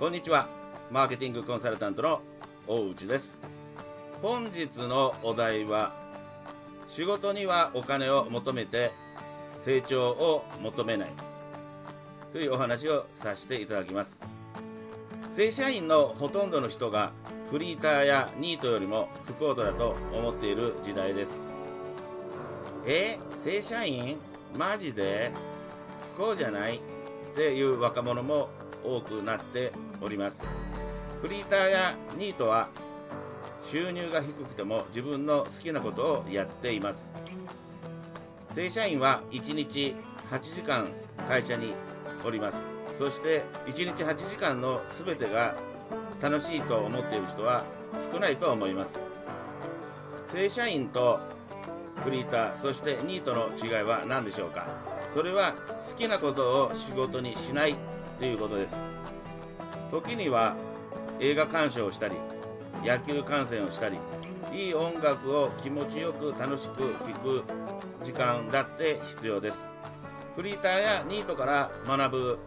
こんにちは。マーケティングコンサルタントの大内です。本日のお題は仕事にはお金を求めて成長を求めない。というお話をさせていただきます。正社員のほとんどの人がフリーターやニートよりも不幸だと思っている時代です。え正社員？マジで？不幸じゃない？っていう若者も多くなっております。フリーターやニートは収入が低くても自分の好きなことをやっています。正社員は1日8時間会社におります。そして1日8時間の全てが楽しいと思っている人は少ないと思います。正社員とフリーターそしてニートの違いは何でしょうか？それは好きなことを仕事にしないということです。時には映画鑑賞をしたり野球観戦をしたりいい音楽を気持ちよく楽しく聴く時間だって必要です。フリーターやニートから学ぶ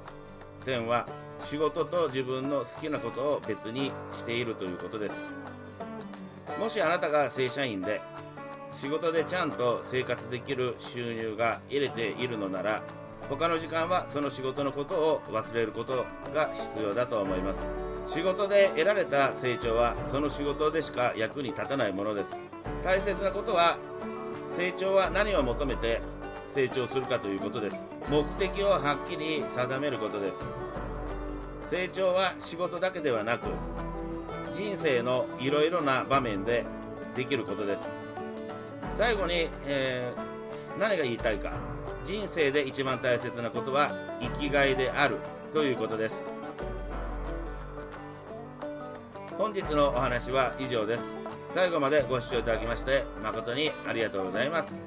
点は仕事と自分の好きなことを別にしているということです。もしあなたが正社員で仕事でちゃんと生活できる収入が得れているのなら他の時間はその仕事のことを忘れることが必要だと思います。仕事で得られた成長はその仕事でしか役に立たないものです。大切なことは成長は何を求めて成長するかということです。目的をはっきり定めることです。成長は仕事だけではなく人生のいろいろな場面でできることです。最後に、えー、何が言いたいか。人生で一番大切なことは生きがいであるということです。本日のお話は以上です。最後までご視聴いただきまして誠にありがとうございます。